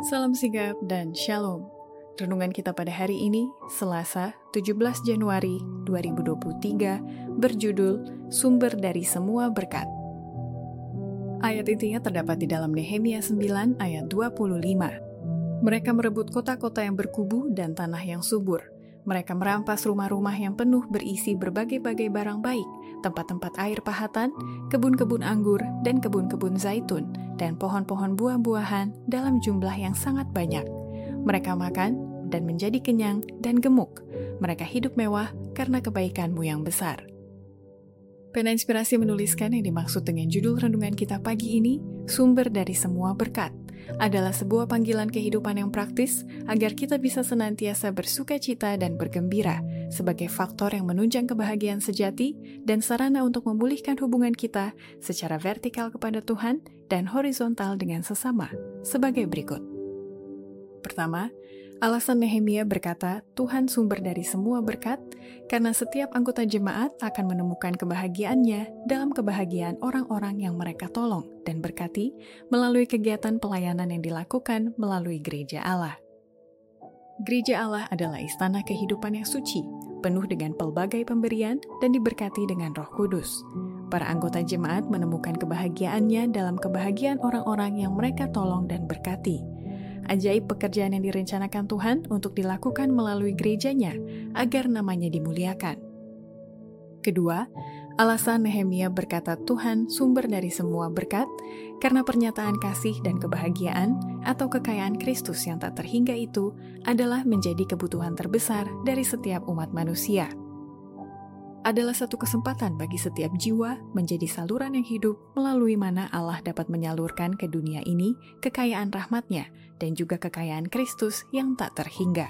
Salam sigap dan shalom. Renungan kita pada hari ini, Selasa 17 Januari 2023, berjudul Sumber dari Semua Berkat. Ayat intinya terdapat di dalam Nehemia 9 ayat 25. Mereka merebut kota-kota yang berkubu dan tanah yang subur. Mereka merampas rumah-rumah yang penuh berisi berbagai-bagai barang baik, tempat-tempat air pahatan, kebun-kebun anggur, dan kebun-kebun zaitun, dan pohon-pohon buah-buahan dalam jumlah yang sangat banyak. Mereka makan dan menjadi kenyang dan gemuk. Mereka hidup mewah karena kebaikanmu yang besar. Pena Inspirasi menuliskan yang dimaksud dengan judul renungan kita pagi ini, sumber dari semua berkat, adalah sebuah panggilan kehidupan yang praktis agar kita bisa senantiasa bersuka cita dan bergembira sebagai faktor yang menunjang kebahagiaan sejati dan sarana untuk memulihkan hubungan kita secara vertikal kepada Tuhan dan horizontal dengan sesama sebagai berikut. Pertama, Alasan Nehemia berkata, Tuhan sumber dari semua berkat, karena setiap anggota jemaat akan menemukan kebahagiaannya dalam kebahagiaan orang-orang yang mereka tolong dan berkati melalui kegiatan pelayanan yang dilakukan melalui gereja Allah. Gereja Allah adalah istana kehidupan yang suci, penuh dengan pelbagai pemberian dan diberkati dengan roh kudus. Para anggota jemaat menemukan kebahagiaannya dalam kebahagiaan orang-orang yang mereka tolong dan berkati ajaib pekerjaan yang direncanakan Tuhan untuk dilakukan melalui gerejanya agar namanya dimuliakan. Kedua, alasan Nehemia berkata Tuhan sumber dari semua berkat karena pernyataan kasih dan kebahagiaan atau kekayaan Kristus yang tak terhingga itu adalah menjadi kebutuhan terbesar dari setiap umat manusia adalah satu kesempatan bagi setiap jiwa menjadi saluran yang hidup melalui mana Allah dapat menyalurkan ke dunia ini kekayaan rahmatnya dan juga kekayaan Kristus yang tak terhingga.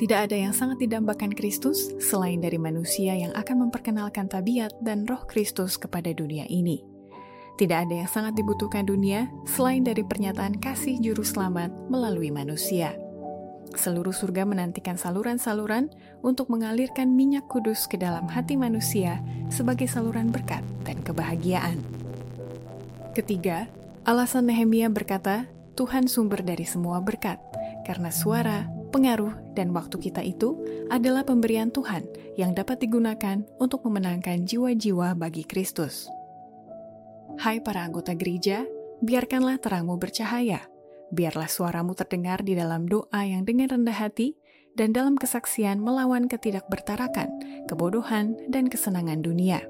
Tidak ada yang sangat didambakan Kristus selain dari manusia yang akan memperkenalkan tabiat dan roh Kristus kepada dunia ini. Tidak ada yang sangat dibutuhkan dunia selain dari pernyataan kasih juru selamat melalui manusia. Seluruh surga menantikan saluran-saluran untuk mengalirkan minyak kudus ke dalam hati manusia sebagai saluran berkat dan kebahagiaan. Ketiga, alasan Nehemia berkata, Tuhan sumber dari semua berkat, karena suara, pengaruh, dan waktu kita itu adalah pemberian Tuhan yang dapat digunakan untuk memenangkan jiwa-jiwa bagi Kristus. Hai para anggota gereja, biarkanlah terangmu bercahaya Biarlah suaramu terdengar di dalam doa yang dengan rendah hati dan dalam kesaksian melawan ketidakbertarakan, kebodohan, dan kesenangan dunia.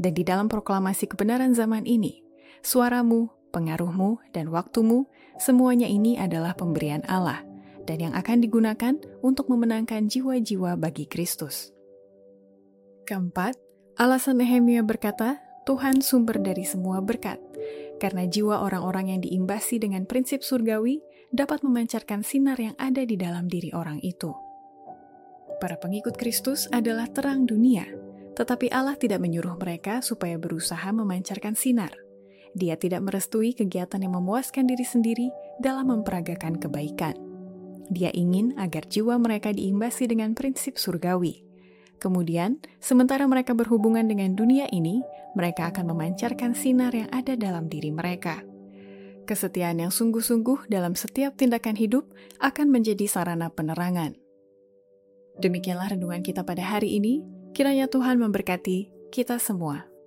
Dan di dalam proklamasi kebenaran zaman ini, suaramu, pengaruhmu, dan waktumu, semuanya ini adalah pemberian Allah dan yang akan digunakan untuk memenangkan jiwa-jiwa bagi Kristus. Keempat, alasan Nehemia berkata, Tuhan sumber dari semua berkat, karena jiwa orang-orang yang diimbasi dengan prinsip surgawi dapat memancarkan sinar yang ada di dalam diri orang itu. Para pengikut Kristus adalah terang dunia, tetapi Allah tidak menyuruh mereka supaya berusaha memancarkan sinar. Dia tidak merestui kegiatan yang memuaskan diri sendiri dalam memperagakan kebaikan. Dia ingin agar jiwa mereka diimbasi dengan prinsip surgawi. Kemudian, sementara mereka berhubungan dengan dunia ini, mereka akan memancarkan sinar yang ada dalam diri mereka. Kesetiaan yang sungguh-sungguh dalam setiap tindakan hidup akan menjadi sarana penerangan. Demikianlah renungan kita pada hari ini. Kiranya Tuhan memberkati kita semua.